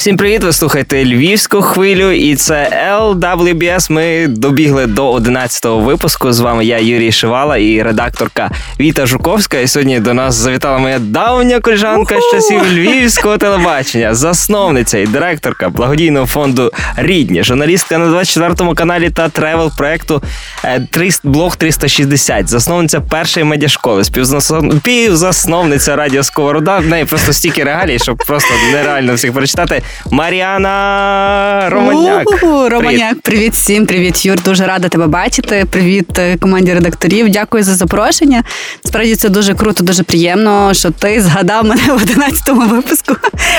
Всім привіт! Ви слухаєте Львівську хвилю, і це LWBS. Ми добігли до 11-го випуску. З вами я, Юрій Шивала, і редакторка Віта Жуковська. І сьогодні до нас завітала моя давня колежанка з часів львівського телебачення, засновниця і директорка благодійного фонду Рідні, журналістка на 24-му каналі та travel проекту е, Блог 360, засновниця першої медіашколи, співзасновниця Радіо Сковорода. В неї просто стільки регалій, щоб просто нереально всіх прочитати. Мар'яна Романяк. У-у-у, Романяк, привіт всім, привіт, Юр. Дуже рада тебе бачити. Привіт е, команді редакторів. Дякую за запрошення. Справді це дуже круто, дуже приємно, що ти згадав мене в 11-му випуску.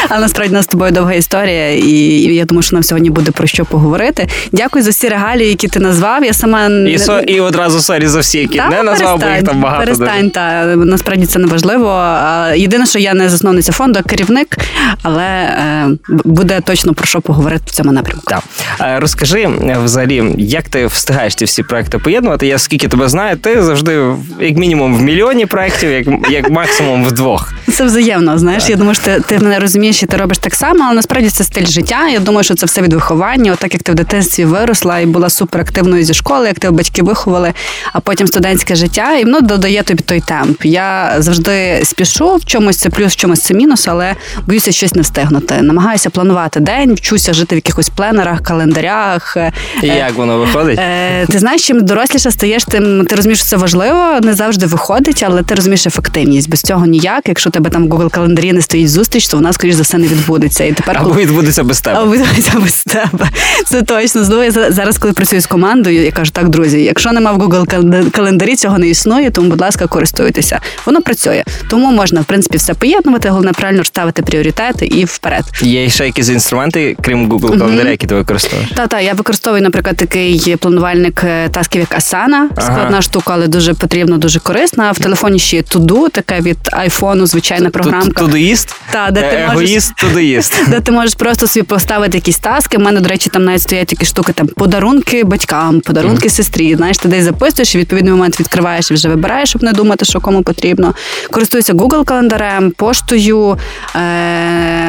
А насправді у нас з тобою довга історія, і я думаю, що нам сьогодні буде про що поговорити. Дякую за всі регалії, які ти назвав. Я сама і со і одразу sorry за всі, які та, не назвав, бо їх там багато. Перестань, та насправді це не важливо. Єдине, що я не засновниця фонду, а керівник, але е, буде точно про що поговорити в цьому напрямку. Так. Е, розкажи взагалі, як ти встигаєш ці всі проекти поєднувати? Я скільки тебе знаю, ти завжди як мінімум в мільйоні проєктів, як як максимум в двох. Це взаємно. Знаєш, так. я думаю, що ти, ти мене розумієш, і ти робиш так само, але насправді це стиль життя. Я думаю, що це все від виховання. Отак як ти в дитинстві виросла і була суперактивною зі школи, як тебе батьки виховали, а потім студентське життя, і воно додає тобі той темп. Я завжди спішу в чомусь це плюс, в чомусь це мінус, але боюся щось не встигнути. Намагаюся планувати день, вчуся жити в якихось пленерах, календарях. І е, Як воно виходить? Е, ти знаєш, чим доросліше стаєш, тим ти розумієш, що це важливо, не завжди виходить, але ти розумієш ефективність. Без цього ніяк. Якщо тебе там в Google календарі не стоїть зустріч, то вона, скоріш за все, не відбудеться. І тепер Або відбудеться без тебе. Або відбудеться без тебе. Це точно. Знову я зараз, коли працюю з командою, я кажу, так, друзі, якщо нема в Google календарі, цього не існує, тому, будь ласка, користуйтеся. Воно працює. Тому можна, в принципі, все поєднувати, головне правильно розставити пріоритети і вперед. Є ще якісь інструменти, крім Google календаря, які ти використовуєш? Та, та, я використовую, наприклад, такий планувальник е, тасків, як Asana. Складна ага. штука, але дуже потрібна, дуже корисна. В телефоні ще є Туду, така від айфону, звичайна програмка. Тудоїст? Та, де ти е, Егоїст, тудоїст. Де ти можеш просто собі поставити якісь таски. У мене, до речі, там навіть стоять такі штуки, там подарунки батькам, подарунки сестрі. Знаєш, ти десь записуєш, і відповідний момент відкриваєш і вже вибираєш, щоб не думати, що кому потрібно. Користуюся Google календарем, поштою, е-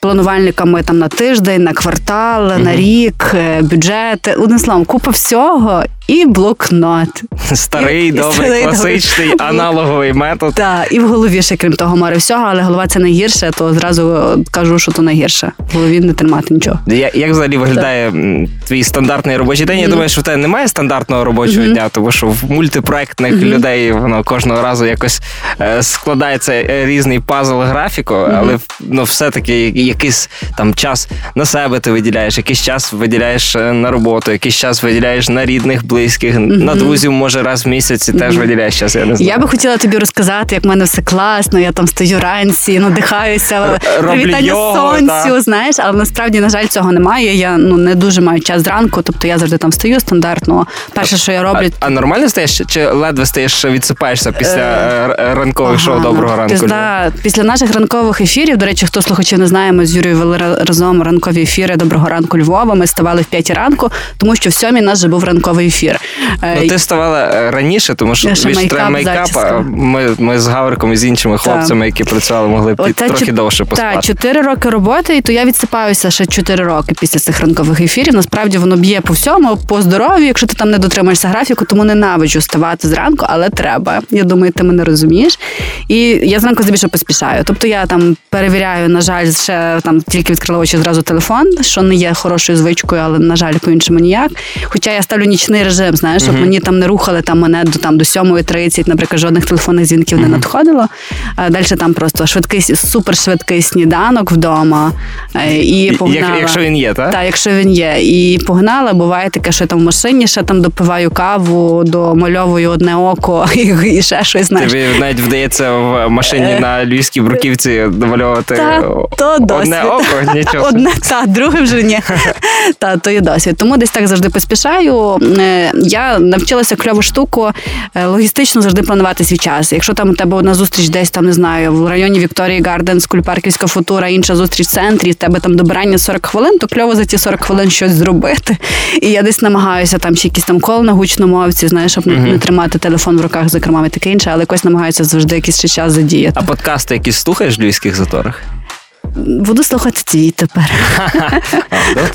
планувальниками там на тиждень, на квартал, mm-hmm. на рік, е, бюджет. Одним словом, купа всього і блокнот. Старий, і, добрий, старий, класичний добрий. аналоговий метод. Так, і в голові ще крім того море всього, але голова це найгірше, то зразу кажу, що то найгірше. В голові не тримати нічого. Як, як взагалі виглядає так. твій стандартний робочий день? Mm-hmm. Я думаю, що в тебе немає стандартного робочого mm-hmm. дня, тому що в мультипроектних mm-hmm. людей воно кожного разу якось е, складається е, різний пазл графіку, але ну, все-таки якийсь там час на себе ти виділяєш, якийсь час виділяєш е, на роботу, якийсь час виділяєш на рідних близьких, mm-hmm. на друзів, може, раз в місяць mm-hmm. теж виділяєш час. Я не знаю. Я би хотіла тобі розказати, як в мене все класно. Я там стою ранці, надихаюся, привітання сонцю. Та. Знаєш, але насправді, на жаль, цього немає. Я ну не дуже маю час зранку, тобто я завжди там стою стандартно. Перше, що я роблю, а, а нормально стаєш чи ледве стаєш, відсипаєшся після е... ранкових ага, шоу доброго ранку? Пізда, після наших ранкових ефірів. До речі, хто слухачів не знає, ми з Юрією вели разом ранкові ефіри Доброго ранку Львова. Ми ставали в п'ятій ранку, тому що в сьомій нас вже був ранковий ефір. Ну, ти ставала е, раніше, тому що більше треба make-up. А ми ми з Гавриком і з іншими хлопцями, які працювали, могли б трохи чу... довше поспати. Так, чотири роки роботи, і то я відсипаюся ще чотири роки після цих ранкових ефірів. Насправді воно б'є по всьому, по здоров'ю, якщо ти там не дотримаєшся графіку, тому ненавиджу ставати зранку, але треба. Я думаю, ти мене розумієш. І я зранку здебільшого поспішаю. Тобто я там перевіряю, на жаль, ще там тільки відкрила очі зразу телефон, що не є хорошою звичкою, але на жаль, по іншому ніяк. Хоча я ставлю нічний режим, знаєш, щоб uh-huh. мені там не рухали там мене до там до 7.30, наприклад, жодних телефонних дзвінків uh-huh. не надходило. Далі там просто швидкий, супершвидкий сніданок вдома. Е, і погнала. Якщо він є, так? Так, якщо він є. І погнала, буває таке, що я там в машині ще там допиваю каву, домальовую одне око і, і ще щось. знаєш. Тобі навіть вдається в машині е. на львівській бруківці домальовувати то одне око, нічого. Одне, та, друге вже ні. Та, то є досвід. Тому десь так завжди поспішаю. Е, я навчилася кльову штуку е, логістично завжди планувати свій час. Якщо там у тебе одна зустріч десь там не знаю, в районі Вікторії Гарден, Скульпарківська футура, інша зустріч в центрі, в тебе там добирання 40 хвилин, то кльово за ті 40 хвилин щось зробити. І я десь намагаюся там ще якісь там кол на гучномовці, знаєш, щоб mm-hmm. не тримати телефон в руках, зокрема, і таке інше, але якось намагаюся завжди якийсь час задіяти. А подкасти, які слухаєш в львівських заторах? Буду слухати ці тепер.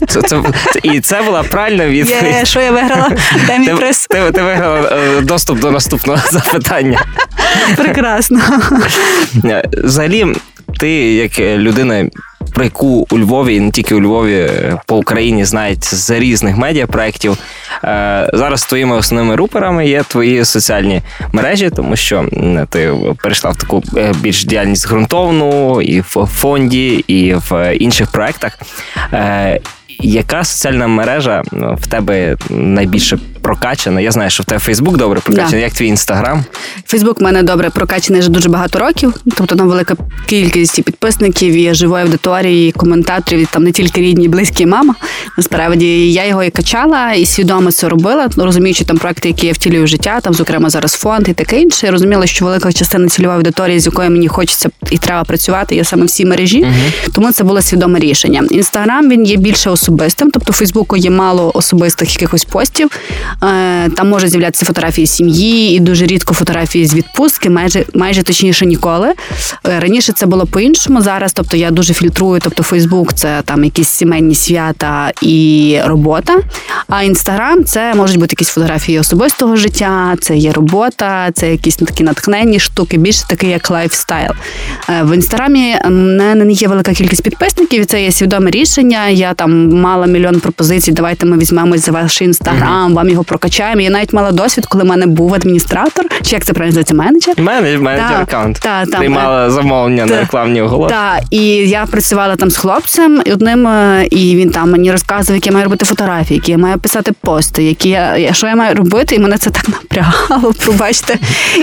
Це, це, це, і це була правильна відповідь. Є, що я виграла? Дай мій Ти, приз. ти, ти виграла е, доступ до наступного запитання. Прекрасно. Е, Взагалі, ти як людина, про яку у Львові, і не тільки у Львові, е, по Україні знають з різних медіапроєктів. Е, Зараз твоїми основними рупорами є твої соціальні мережі, тому що ти перейшла в таку е, більш діяльність ґрунтовну і в фонді, і в інших проєктах. Яка соціальна мережа в тебе найбільше прокачана? Я знаю, що в тебе Фейсбук добре прокачаний, Да. як твій інстаграм. Фейсбук в мене добре прокачаний вже дуже багато років. Тобто там велика кількість і підписників, і живої аудиторії, і коментаторів, і там не тільки рідні, близькі і мама. Насправді я його і качала, і свідомо це робила, розуміючи там проекти, які я втілюю в життя, там, зокрема, зараз фонд і таке інше. Я розуміла, що велика частина цільової аудиторії, з якою мені хочеться і треба працювати, є саме в цій мережі. Тому це було свідоме рішення. Інстаграм він є більше особистим, тобто Фейсбуку є мало особистих якихось постів. Е, Там може з'являтися фотографії сім'ї і дуже рідко фотографії з відпустки, майже майже точніше ніколи. Е, Раніше це було по-іншому. Зараз, тобто я дуже фільтрую. Тобто Фейсбук це там якісь сімейні свята і робота. А інстаграм це можуть бути якісь фотографії особистого життя, це є робота, це якісь такі натхненні штуки, більше такий як lifestyle. Е, В інстаграмі не є велика кількість підписників, і це є свідоме рішення. Я там мала мільйон пропозицій. Давайте ми візьмемось за ваш інстаграм, вам його прокачаємо. Я навіть мала досвід, коли в мене був адміністратор, чи як це правильно називається, менеджер. Менедж, менеджер аккаунт. так, там, Приймала замовлення на рекламні оголошення. Так, і я працювала там з хлопцем, і одним, е, і він там мені розказував, які я маю робити фотографії, які я маю писати пости, які я, що я маю робити, і мене це так напрягало, пробачте.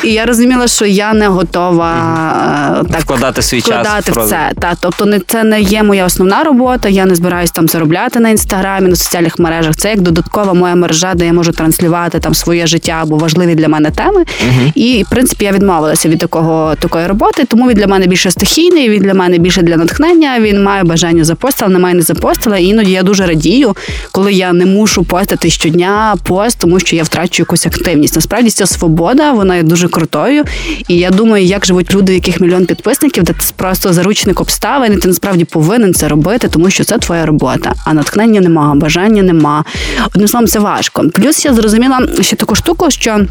І я розуміла, що я не готова е, так Вкладати свій час вкладати в в це. Та, тобто не це не є моя основна робота. Я не збираюсь там заробляти на інстаграмі, на соціальних мережах. Це як додаткова моя мережа, де я можу транслювати там своє життя або важливі для мене теми. І в принципі я відмовилася від такого такої роботи, тому він для мене більше стихійний, він для мене більше для натхнення. Він має бажання запостила, немає не запостила. І іноді я дуже радію, коли я не мушу постити щодня пост, тому що я втрачу якусь активність. Насправді ця свобода, вона є дуже крутою. І я думаю, як живуть люди, яких мільйон підписників, де це просто заручник обставин, і ти насправді повинен це робити, тому що це твоя робота. А натхнення нема, бажання нема. Одним словом, це важко. Плюс я зрозуміла ще таку штуку, що.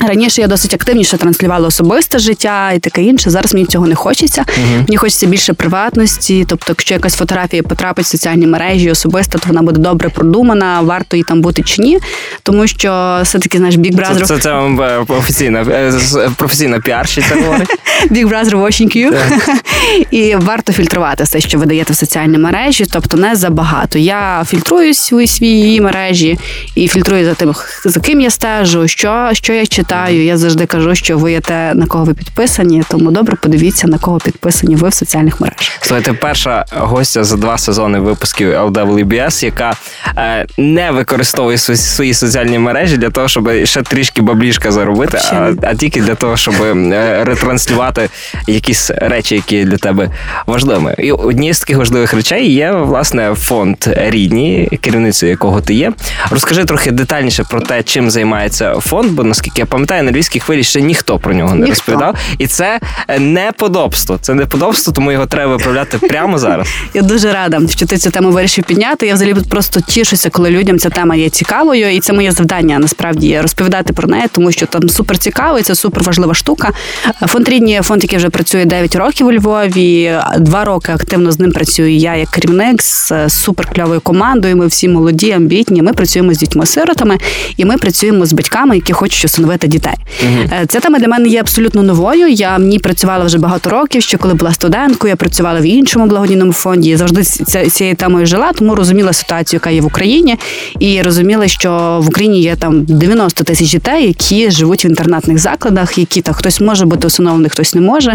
Раніше я досить активніше транслювала особисте життя і таке інше. Зараз мені цього не хочеться. Мені хочеться більше приватності. Тобто, якщо якась фотографія потрапить в соціальні мережі особисто, то вона буде добре продумана, варто їй там бути чи ні. Тому що все-таки знаєш, Big Brother Це, це, це вам е, офіційна, е, професійна піарщиця говорить. Big Brother watching you. І варто фільтрувати все, що ви даєте в соціальні мережі, тобто не забагато. Я фільтрую свої свої мережі і фільтрую за тим, за ким я стежу, що, що я читаю. Я завжди кажу, що ви є те, на кого ви підписані, тому добре подивіться, на кого підписані ви в соціальних мережах. Слухайте, перша гостя за два сезони випусків LWBS, яка е, не використовує свої, свої соціальні мережі для того, щоб ще трішки баблішка заробити, а, а тільки для того, щоб е, ретранслювати якісь речі, які для тебе важливими. І однією з таких важливих речей є власне фонд рідні, керівницею якого ти є. Розкажи трохи детальніше про те, чим займається фонд, бо наскільки я пам'ятаю, на львівській хвилі ще ніхто про нього не Ніхто. розповідав. І це е, неподобство. Це неподобство, тому його треба виправляти прямо зараз. Я дуже рада, що ти цю тему вирішив підняти. Я взагалі просто тішуся, коли людям ця тема є цікавою, і це моє завдання насправді розповідати про неї, тому що там супер цікаво, і це супер важлива штука. Фонд рідні фонд, який вже працює 9 років у Львові. Два роки активно з ним працюю. Я як керівник з супер кльовою командою. Ми всі молоді, амбітні. Ми працюємо з дітьми-сиротами, і ми працюємо з батьками, які хочуть усиновити дітей. Е, Ця тема для мене є абсолютно новою. Я в ній працювала вже багато років. Ще коли була студенткою, я працювала в іншому благодійному фонді. Я завжди ці- цією темою жила, тому розуміла ситуацію, яка є в Україні, і розуміла, що в Україні є там 90 тисяч дітей, які живуть в інтернатних закладах, які так хтось може бути усиновлений, хтось не може,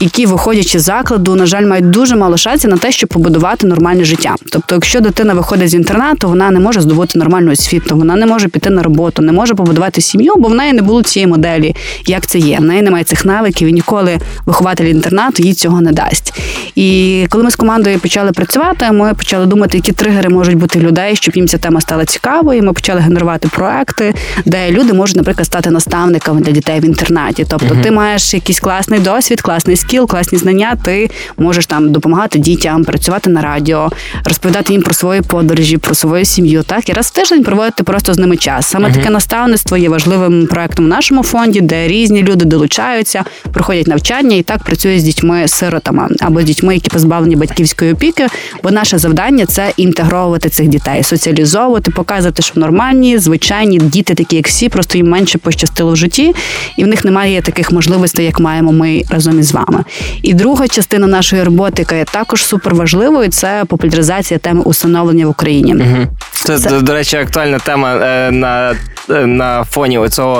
які, виходячи з закладу, на жаль, мають дуже мало шансів на те, щоб побудувати нормальне життя. Тобто, якщо дитина виходить з інтернату, вона не може здобути нормальну освіту, вона не може піти на роботу, не може побудувати сім'ю, бо в неї не було цієї моделі, як це є. В неї немає цих навиків, і ніколи вихователь інтернату їй цього не дасть. І коли ми з командою почали працювати, ми почали думати, які тригери можуть бути в людей, щоб їм ця тема стала цікавою. Ми почали генерувати проекти, де люди можуть, наприклад, стати наставниками для дітей в інтернаті. Тобто, ти маєш класні класний досвід, класний скіл, класні знання. Ти можеш там допомагати дітям, працювати на радіо, розповідати їм про свої подорожі, про свою сім'ю. Так і раз в тиждень проводити просто з ними час. Саме uh-huh. таке наставництво є важливим проектом в нашому фонді, де різні люди долучаються, проходять навчання і так працює з дітьми-сиротами або з дітьми, які позбавлені батьківської опіки. Бо наше завдання це інтегровувати цих дітей, соціалізовувати, показувати, що нормальні, звичайні діти, такі як всі, просто їм менше пощастило в житті, і в них немає таких можливостей, як маємо ми разом із вами. І друга частина нашої роботи, яка є також суперважливою, це популяризація теми усиновлення в Україні. Угу. Це, це до речі, актуальна тема е, на, е, на фоні цього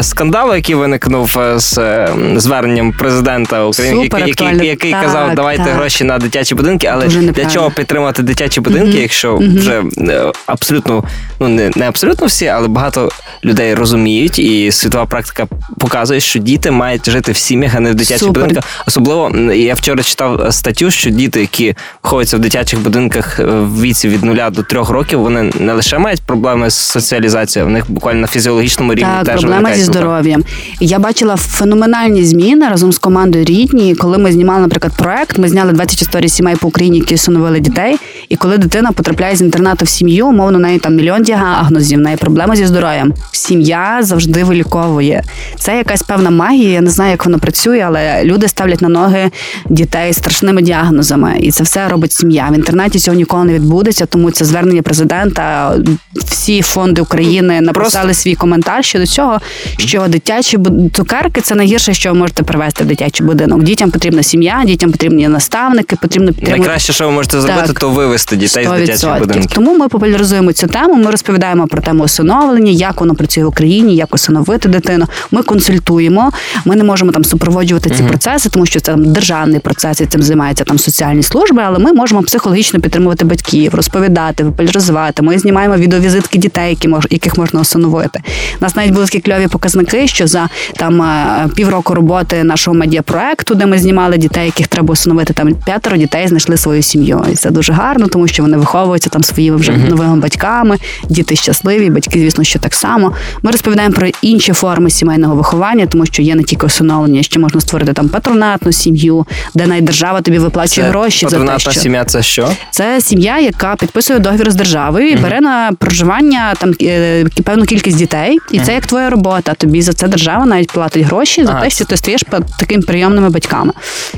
скандалу, який виникнув е, з е, зверненням президента України, Супер, який який, який так, казав, давайте так. гроші на дитячі будинки, але Дуже для чого підтримувати дитячі будинки, mm якщо mm вже абсолютно ну не не абсолютно всі, але багато людей розуміють, і світова практика показує, що діти мають жити в сім'ях, а не в дитячих Супер. будинках. Особливо я вчора читав статтю, що діти, які виходять в дитячих будинках в віці від нуля до трьох років, вони не лише мають проблеми з соціалізацією, в них буквально на фізіологічному рівні так, теж проблеми зі здоров'ям. Я бачила феноменальні зміни разом з командою рідні. Коли ми знімали, наприклад, проект, ми зняли 20 історій сімей по Україні, які усиновили дітей. І коли дитина потрапляє з інтернату в сім'ю, умовно, неї там мільйон діагнозів, в неї проблема зі здоров'ям. Сім'я завжди виліковує. Це якась певна магія. Я не знаю, як воно працює, але люди ставлять на ноги дітей з страшними діагнозами, і це все робить сім'я. В інтернеті цього ніколи не відбудеться, тому це звернення президента. Всі фонди України написали Просто... свій коментар щодо цього що дитячі цукерки це найгірше, що ви можете привезти в дитячий будинок. Дітям потрібна сім'я, дітям потрібні наставники, потрібно підтримувати. Найкраще, що ви можете зробити, так, то вивести дітей 100%. з дитячих будинків. Тому ми популяризуємо цю тему. Ми розповідаємо про тему усиновлення, як воно працює в Україні, як усиновити дитину. Ми консультуємо. Ми не можемо там супроводжувати ці uh процеси, тому що це там державний процес і цим займаються там соціальні служби. Але ми можемо психологічно підтримувати батьків, розповідати, популяризувати. Ми знімаємо відеовізитки дітей, які мож, яких можна усиновити. У Нас навіть були такі кльові показники, що за там е, півроку роботи нашого медіапроекту, де ми знімали дітей, яких треба усиновити, там п'ятеро дітей знайшли свою сім'ю. І це дуже гарно, тому що вони виховуються там своїми вже uh-huh. новими батьками, діти щасливі, батьки, звісно, що так само. Ми розповідаємо про інші форми сімейного виховання, тому що є не тільки усиновлення, ще можна створити там патронатну сім'ю, де навіть держава тобі виплачує це гроші за те, що... сім'я. Це що? Це сім'я, яка підписує договір з державою, і uh-huh. бере на проживання там е, певну кількість дітей, і uh-huh. це як твоя робота. Тобі за це держава навіть платить гроші за а, те, що ти стаєш такими прийомними батьками.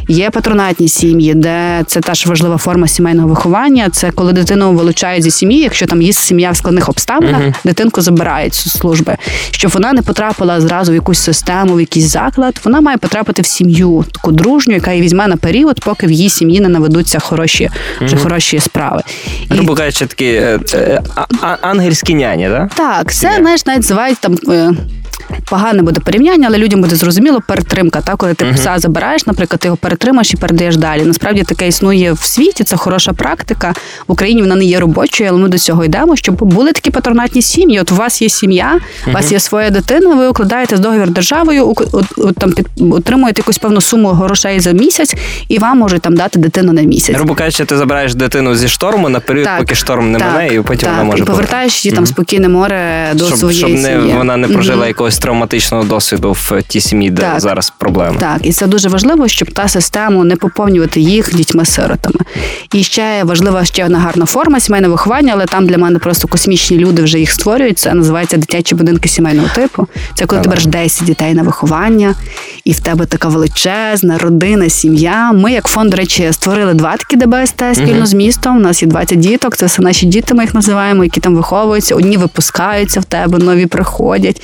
Є патронатні сім'ї, де це теж важлива форма сімейного виховання. Це коли дитину вилучають зі сім'ї, якщо там є сім'я в складних обставинах, uh дитинку забирають з служби, щоб вона не потрапила зразу в якусь систему, в якийсь заклад. Вона має потрапити в сім'ю, таку дружню, яка її візьме на період, поки в її сім'ї не наведуться хороші вже uh хороші справи. Грубо кажучи, такі е, е, ангельські няні, да? так? це знаєш, навіть називають там. Погане буде порівняння, але людям буде зрозуміло перетримка. Та коли ти uh-huh. пса забираєш, наприклад, ти його перетримаєш і передаєш далі. Насправді таке існує в світі, це хороша практика. В Україні вона не є робочою, але ми до цього йдемо, щоб були такі патронатні сім'ї. От у вас є сім'я, у uh-huh. вас є своя дитина. Ви укладаєте з договір державою, там під отримуєте якусь певну суму грошей за місяць, і вам можуть там дати дитину на місяць. Грубо кажучи, ти забираєш дитину зі шторму на період, так, поки шторм не мене, і потім так, вона може і повертаєш її uh-huh. там спокійне море до щоб, своєї щоб не сім'ї. вона не прожила якогось травматичного досвіду в тій сім'ї, де так, зараз проблеми. Так, і це дуже важливо, щоб та систему не поповнювати їх дітьми-сиротами. І ще важлива ще одна гарна форма сімейного виховання, але там для мене просто космічні люди вже їх створюють. Це називається дитячі будинки сімейного типу. Це коли ти береш 10 дітей на виховання, і в тебе така величезна родина, сім'я. Ми, як фонд, до речі, створили два такі ДБСТ спільно uh з містом. У нас є 20 діток. Це все наші діти, ми їх називаємо, які там виховуються. Одні випускаються в тебе, нові приходять.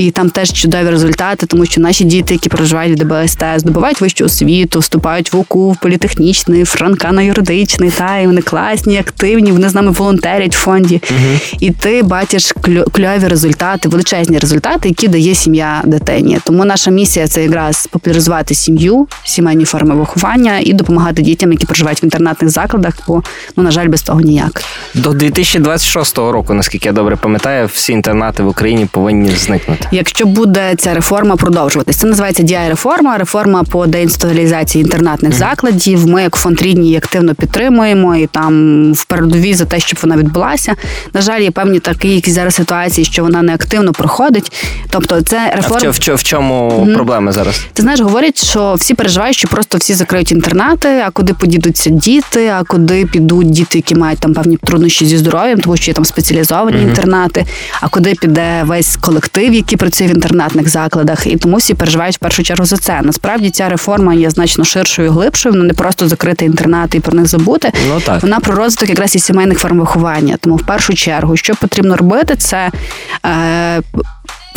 І там теж чудові результати, тому що наші діти, які проживають в ДБСТ, здобувають вищу освіту, вступають в УКУ, в політехнічний, франка на юридичний, та і вони класні, активні. Вони з нами волонтерять в фонді. Угу. І ти бачиш кльові результати, величезні результати, які дає сім'я дитині. Тому наша місія це якраз популяризувати сім'ю, сімейні форми виховання і допомагати дітям, які проживають в інтернатних закладах. Бо ну на жаль, без того ніяк. До 2026 року, наскільки я добре пам'ятаю, всі інтернати в Україні повинні зникнути. Якщо буде ця реформа продовжуватись, це називається di реформа реформа по деінституалізації інтернатних mm-hmm. закладів. Ми, як фонд рідні, активно підтримуємо і там в передовій за те, щоб вона відбулася. На жаль, є певні такі якісь зараз ситуації, що вона не активно проходить. Тобто, це реформа А в, в, в чому mm-hmm. проблеми зараз? Ти знаєш, говорять, що всі переживають, що просто всі закриють інтернати, а куди подідуться діти, а куди підуть діти, які мають там певні труднощі зі здоров'ям, тому що є там спеціалізовані mm-hmm. інтернати, а куди піде весь колектив, який працює в інтернатних закладах, і тому всі переживають в першу чергу за це. Насправді ця реформа є значно ширшою, глибшою. Вона не просто закрити інтернати і про них забути. Ну так вона про розвиток якраз і сімейних форм виховання. Тому в першу чергу, що потрібно робити, це. Е,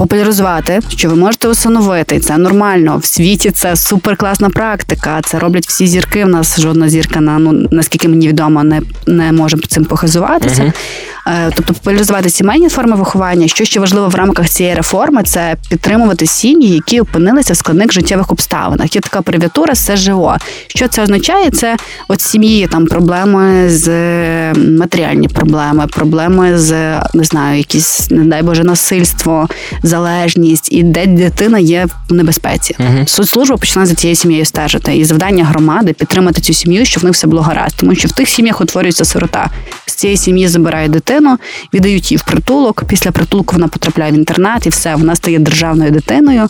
популяризувати, що ви можете усиновити. Це нормально. В світі це суперкласна практика. Це роблять всі зірки. В нас жодна зірка на ну наскільки мені відомо, не не може цим похизуватися. Uh-huh. Тобто популяризувати сімейні форми виховання. Що ще важливо в рамках цієї реформи, це підтримувати сім'ї, які опинилися в складних життєвих обставинах. Є така привітура СЖО. Що це означає? Це от сім'ї там проблеми з матеріальні проблеми, проблеми з не знаю, якісь не дай Боже насильство, залежність і де дитина є в небезпеці. uh Соцслужба починає за цією сім'єю стежити. І завдання громади підтримати цю сім'ю, щоб в них все було гаразд. Тому що в тих сім'ях утворюється сирота. З цієї сім'ї забирають дитину, віддають її в притулок. Після притулку вона потрапляє в інтернат, і все, вона стає державною дитиною.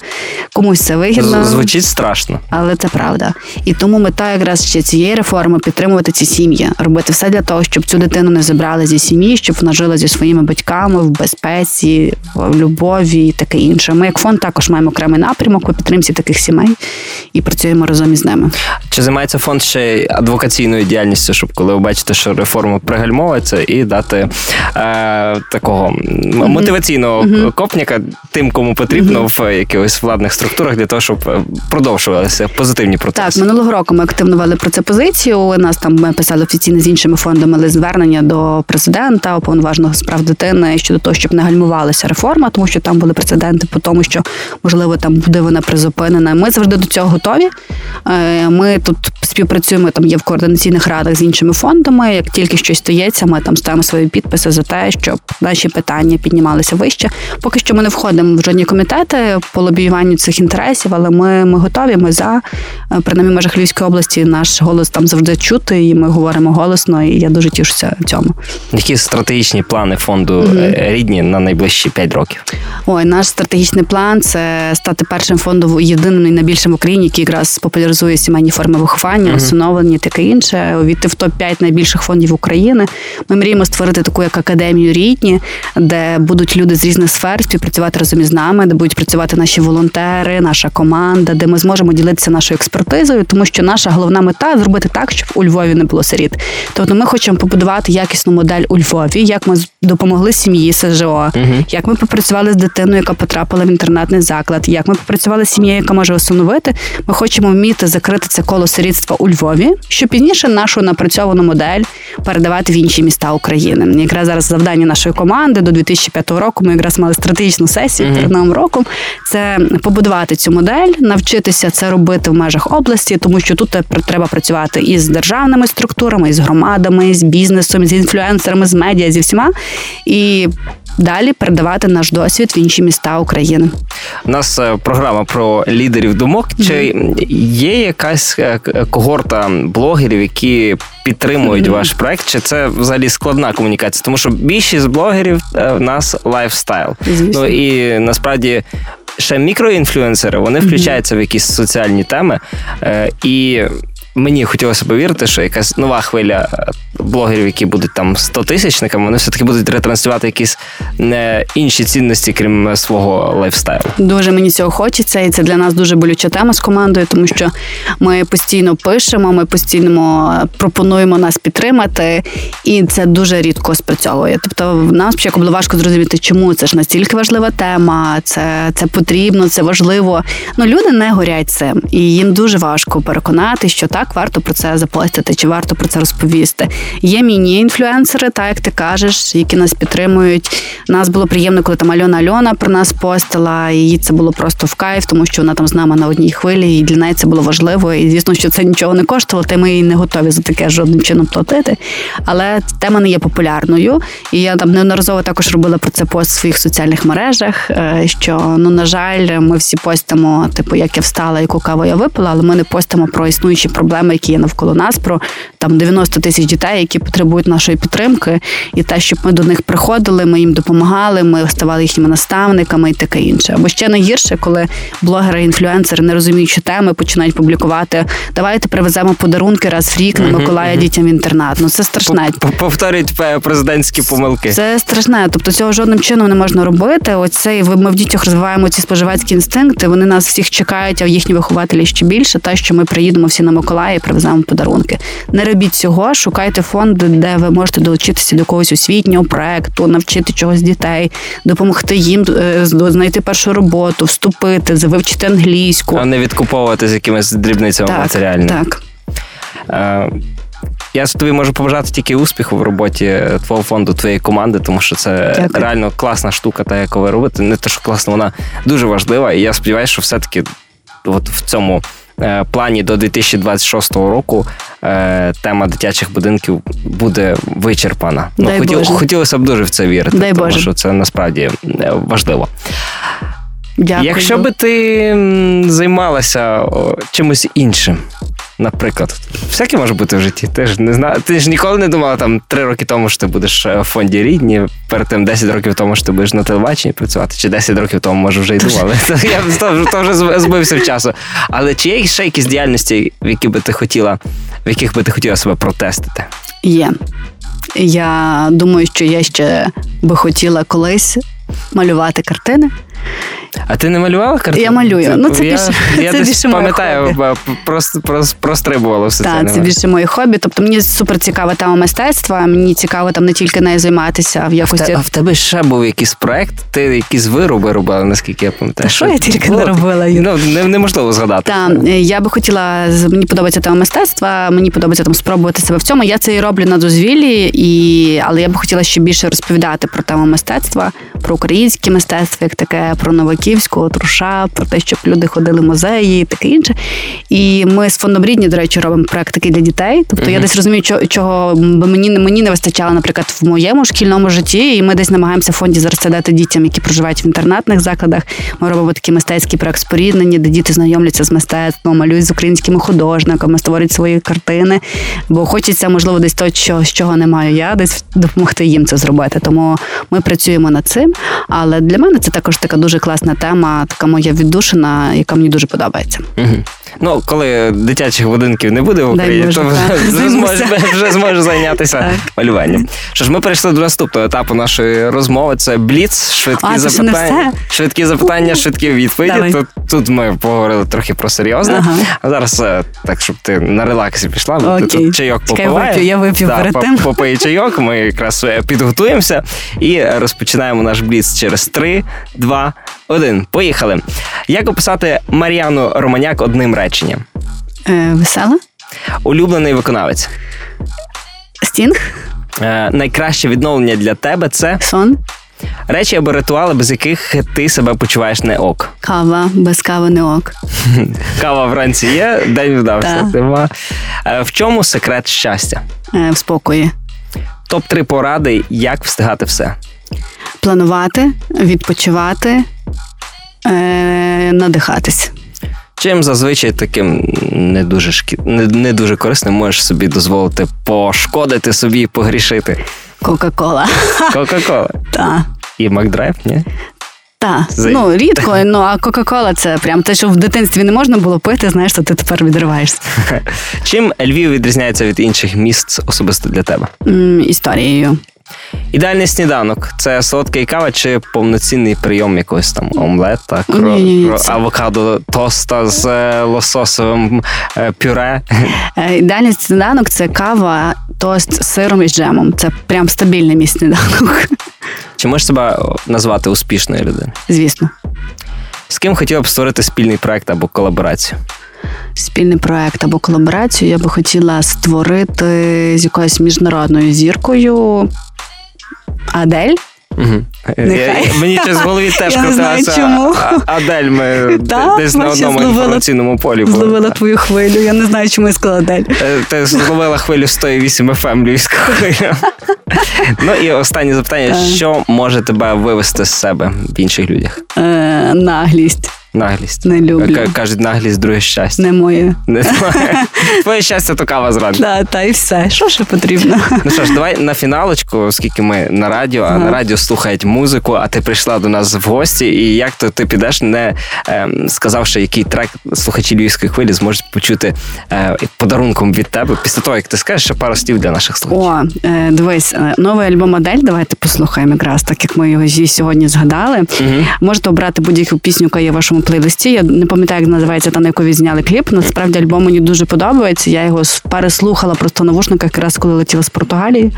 Комусь це вигідно. Звучить страшно, але це правда. І тому мета якраз ще цієї реформи підтримувати ці сім'ї, робити все для того, щоб цю дитину не забрали зі сім'ї, щоб вона жила зі своїми батьками в безпеці, в любові і таке інше. Ми, як фонд, також маємо окремий напрямок у підтримці таких сімей і працюємо разом із ними. Чи займається фонд ще адвокаційною діяльністю, щоб коли ви бачите, що реформа пригальмовується, і дати е, такого мотиваційного mm-hmm. копніка тим, кому потрібно mm-hmm. в якихось владних структурах для того, щоб е, продовжувалися позитивні процеси? Так, минулого року ми активно вели про це позицію. У нас там ми писали офіційно з іншими фондами лист звернення до президента, уповноваженого справ дитини щодо того, щоб не гальмувалася реформа, тому що там були прецеденти по тому, що можливо там буде вона призупинена. Ми завжди до цього готові. Е, ми тут співпрацюємо там є в координаційних радах з іншими фондами. Як тільки щось стається, ми там ставимо свої підписи за те, щоб наші питання піднімалися вище. Поки що ми не входимо в жодні комітети по лобіюванню цих інтересів, але ми ми готові. Ми за е, принаймні в межах Львівської області наш голос там завжди чути, і ми говоримо голосно. І я дуже тішуся цьому. Які стратегічні плани фонду mm-hmm. рідні на найближчі 5 років? Ой, наш стратегічний план це стати першим фондом єдиним і найбільшим в Україні, який якраз популяризує сімейні форми виховання, uh-huh. усиновлення, таке інше. Увійти в топ 5 найбільших фондів України. Ми мріємо створити таку як академію рідні, де будуть люди з різних сфер співпрацювати разом із нами, де будуть працювати наші волонтери, наша команда, де ми зможемо ділитися нашою експертизою, тому що наша головна мета зробити так, щоб у Львові не було сиріт. Тобто, ми хочемо побудувати якісну модель у Львові, як ми допомогли сім'ї СЖО, uh-huh. як ми попрацювали з дитиною, яка потрапила в інтернатний заклад, як ми попрацювали з сім'єю, яка може усиновити. Ми хочемо вміти закрити це коло сирітства у Львові, щоб пізніше нашу напрацьовану модель передавати в інші міста України. Якраз зараз завдання нашої команди до 2005 року. Ми якраз мали стратегічну сесію mm-hmm. перед новим роком. Це побудувати цю модель, навчитися це робити в межах області, тому що тут треба працювати із державними структурами, із громадами, з бізнесом, з інфлюенсерами, з медіа, зі всіма і далі передавати наш досвід в інші міста України. У нас е, програма про лідерів думок. Чи є якась е, когорта блогерів, які підтримують ваш проект? Чи це взагалі складна комунікація? Тому що більшість блогерів е, в нас lifestyle. Ну і насправді. Ще мікроінфлюенсери вони включаються в якісь соціальні теми, і мені хотілося повірити, що якась нова хвиля е, блогерів, які будуть там 100 тисячниками, вони все-таки будуть ретранслювати якісь не інші цінності, крім свого lifestyle у. Дуже мені цього хочеться, і це для нас дуже болюча тема з командою, тому що ми постійно пишемо, ми постійно е, пропонуємо нас підтримати, і це дуже рідко спрацьовує. Тобто, нам спочатку було важко зрозуміти, чому це ж настільки важлива тема, це це потрібно, це важливо. Ну люди не горять цим, і їм дуже важко переконати, що так так, варто про це запостити, чи варто про це розповісти. Є міні-інфлюенсери, так як ти кажеш, які нас підтримують. Нас було приємно, коли там Альона Альона про нас постила, і їй це було просто в кайф, тому що вона там з нами на одній хвилі, і для неї це було важливо. І звісно, що це нічого не коштувало, та ми її не готові за таке жодним чином платити. Але тема не є популярною. І я там неодноразово також робила про це пост в своїх соціальних мережах. Е, що ну на жаль, ми всі постимо, типу, як я встала, яку каву я випила, але ми не постимо про існуючі проблеми, які є навколо нас, про там 90 тисяч дітей, які потребують нашої підтримки, і те, щоб ми до них приходили, ми їм допомагали, ми ставали їхніми наставниками і таке інше. Або ще найгірше, коли блогери, інфлюенсери, не розуміючи теми, починають публікувати. Давайте привеземо подарунки раз в рік на Миколая дітям в інтернат. Ну це страшне. Повторюють президентські помилки. Це страшне. Тобто цього жодним чином не можна робити. Оцей ми в дітях розвиваємо ці споживацькі інстинкти. Вони нас всіх чекають, а їхні вихователі ще більше. Те, що ми приїдемо всі на Миколая і привеземо подарунки. Не робіть цього, шукайте фонди, де ви можете долучитися до когось освітнього проекту, навчити чогось дітей, допомогти їм е, знайти першу роботу, вступити, вивчити англійську, а не відкуповувати з якимись дрібницями так, матеріальними. Так. Е, я тобі можу побажати тільки успіху в роботі твого фонду, твоєї команди, тому що це Дякую. реально класна штука, та яку ви робите. Не те, що класно, вона дуже важлива. І я сподіваюся, що все-таки от в цьому е, плані до 2026 року е, тема дитячих будинків буде вичерпана. Ну, Дай хотів, Боже. хотілося б дуже в це вірити, Дай тому Боже. що це насправді е, важливо. Дякую. Якщо би ти займалася чимось іншим, наприклад, всяке може бути в житті. Ти ж не зна... ти ж ніколи не думала там три роки тому, що ти будеш е, в фонді рідні, перед тим 10 років тому, що ти будеш на телебаченні працювати, чи 10 років тому, може, вже й думала. Це Я то вже збився в часу. Але чи є ще якісь діяльності, в які би ти хотіла, в яких би ти хотіла себе протестити? Є. Я думаю, що я ще би хотіла колись малювати картини. А ти не малювала картини? Я малюю. Ну, це я, більше- я це десь більше моє пам'ятаю, хобі. просто, просто прострибувала все Так, це більше моє хобі. Тобто мені супер цікава тема мистецтва. Мені цікаво там не тільки нею займатися в В якості. А в тебе ще був якийсь проект, ти якісь вироби робила, наскільки я пам'ятаю. Та що я тільки не робила? Ну, не- неможливо згадати. Та е, я би хотіла мені подобається тема мистецтва. Мені подобається там спробувати себе в цьому. Я це і роблю на дозвіллі, і але я би хотіла ще більше розповідати про тему мистецтва, про українське мистецтво, як таке, про Новаківську, Труша, про те, щоб люди ходили в музеї, і таке інше. І ми з фондом рідні, до речі, робимо проект такий для дітей. Тобто я десь розумію, чого, чого би мені мені не вистачало, наприклад, в моєму шкільному житті. І ми десь намагаємося в фонді зараз це дати дітям, які проживають в інтернатних закладах. Ми робимо такий мистецький проект споріднення, де діти знайомляться з мистецтвом, малюють з українськими художниками, створюють свої картини. Бо хочеться, можливо, десь то, що, з чого не маю я, десь допомогти їм це зробити. Тому ми працюємо над цим. Але для мене це також така дуже класна тема, така моя віддушина, яка мені дуже подобається. Мгм. Ну, коли дитячих будинків не буде в Україні, Боже, то вже зможеш, вже зможеш зайнятися Так. малюванням. Що ж, ми перейшли до наступного етапу нашої розмови. Це бліц, швидкі А, запитання. Швидкі запитання, швидкі відповіді. Тут, тут ми поговорили трохи про серйозне. Ага. А зараз е, так, щоб ти на релаксі пішла, бо ти тут чайок Чекай, попиваєш. я вип'ю Да, перед тим. Попий чайок, ми якраз е, підготуємося і розпочинаємо наш бліц через 3, 2, 1. Поїхали. Як описати Мар'яну Романяк одним реченням? Е, весела? Улюблений виконавець. Стінг? Е, найкраще відновлення для тебе це Сон? речі або ритуали, без яких ти себе почуваєш не ок. Кава, без кави не ок. Кава вранці є, день вдався. Так. Е, в чому секрет щастя? Е, в спокої. Топ 3 поради, як встигати все. Планувати, відпочивати, е, надихатись. Чим зазвичай таким не дуже шкі... не, не дуже корисним можеш собі дозволити пошкодити собі і погрішити. Кока-кола. Кока-кола. Та. І Макдрайв, ні? Та. За- Ну, рідко, ну а Кока-кола це прям те, що в дитинстві не можна було пити, знаєш, то ти тепер відриваєшся. Чим Львів відрізняється від інших міст особисто для тебе? М, історією. Ідеальний сніданок це солодка і кава чи повноцінний прийом якогось там омлета, кро, Ні-ні-ні, кро- це- авокадо тоста з е, лососовим е, пюре. Е, Ідеальний сніданок це кава, тост з сиром і джемом. Це прям стабільний мій сніданок. Чи можеш себе назвати успішною людиною? Звісно. З ким хотіла б створити спільний проект або колаборацію? Спільний проект або колаборацію, я би хотіла створити з якоюсь міжнародною зіркою Адель. Угу. Я, мені щось в голові теж крутилася Адель. Ми да? десь на одному інформаційному полі були. Зловила твою хвилю. Я не знаю, чому я сказала Адель. Е, ти зловила хвилю 108 FM львівською. Ну і останнє запитання: що може тебе вивести з себе в інших людях? Е, Наглість. Наглість. Не люблю. Кажуть, наглість друге щастя. Не моє. Не Твоє щастя, то кава зранку. Да, та і все. Що ще потрібно? Ну що ж, давай на фіналочку, оскільки ми на радіо, а на радіо слухають музику, а ти прийшла до нас в гості, і як то ти підеш, не е, сказавши, який трек слухачі львівської хвилі зможуть почути е, подарунком від тебе після того, як ти скажеш ще пару слів для наших слухачів. О, е, дивись, е, новий альбом Адель. Давайте послухаємо якраз, так як ми його сьогодні згадали. Угу. Можете обрати будь-яку пісню, яка є в вашому плейлисті. Я не пам'ятаю, як називається та на яку відзняли зняли кліп. Насправді альбом мені дуже подобається. Я його переслухала просто в навушниках, якраз коли летіла з Португалії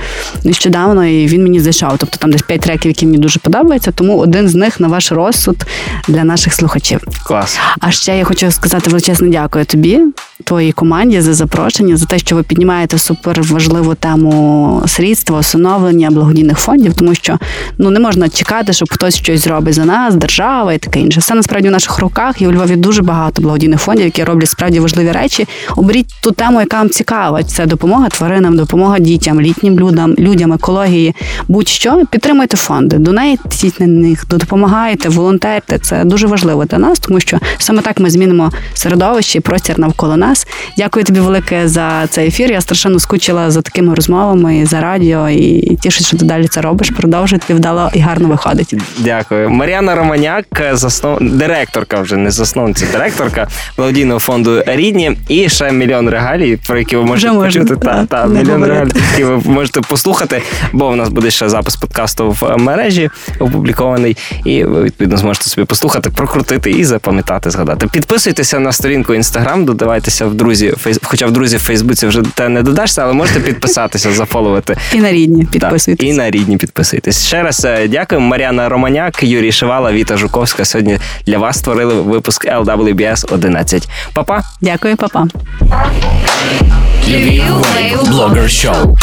нещодавно, і він мені зайшов. Тобто там десь п'ять треків, які мені дуже подобаються. Тому один з них на ваш розсуд для наших слухачів. Клас. А ще я хочу сказати величезне дякую тобі, твоїй команді за запрошення, за те, що ви піднімаєте супер важливу тему слідства, усиновлення благодійних фондів, тому що ну не можна чекати, щоб хтось щось зробить за нас, держава і таке інше. Все насправді в наших руках і у Львові дуже багато благодійних фондів, які роблять справді важливі речі. Оберіть ту тему, яка вам цікава. Це допомога тваринам, допомога дітям, літнім людям, людям, екології. Будь-що підтримуйте фонди, донейтіть на них, допомагайте, волонтерте. Це дуже важливо для нас, тому що саме так ми змінимо середовище і простір навколо нас. Дякую тобі велике за цей ефір. Я страшенно скучила за такими розмовами за радіо і тішить, що ти далі це робиш. Продовжуй тобі вдало і гарно виходить. Дякую, Мар'яна Романяк, заснов... директорка вже не засновниця, директорка благодійного фонду рідні і ще мільйон регалій, про які ви можете Вже почути. Можна, та, та, мільйон регалій, які ви можете послухати, бо в нас буде ще запис подкасту в мережі опублікований, і ви відповідно зможете собі послухати, прокрутити і запам'ятати, згадати. Підписуйтеся на сторінку інстаграм, додавайтеся в друзі, фейс... хоча в друзі в Фейсбуці вже те не додашся, але можете підписатися, зафоловити. І на рідні підписуйтесь. І на рідні підписуйтесь. Ще раз е, дякую. Мар'яна Романяк, Юрій Шивала, Віта Жуковська. Сьогодні для вас створили випуск LWBS 11. Па-па. Дякую, па-па. Блогер шоу.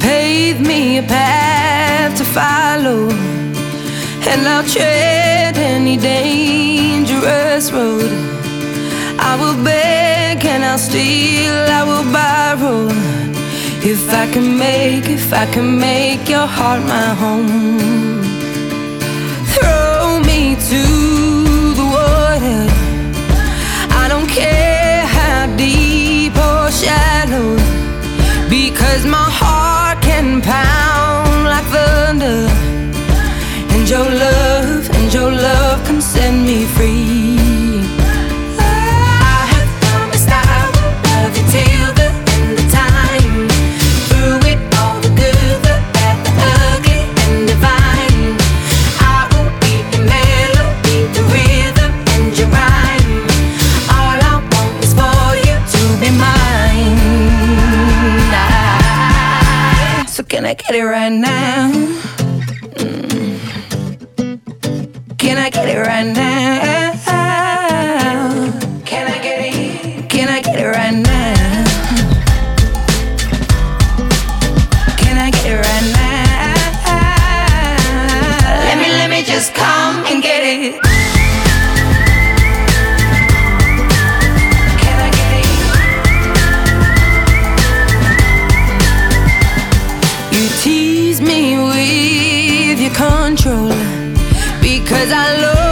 Pave me a path to follow, and I'll tread any dangerous road. I will beg and I'll steal, I will borrow. If I can make, if I can make your heart my home, throw me to the water. I don't care how deep or shallow, because my heart can pound and your love, and your love can set me free. Cause I long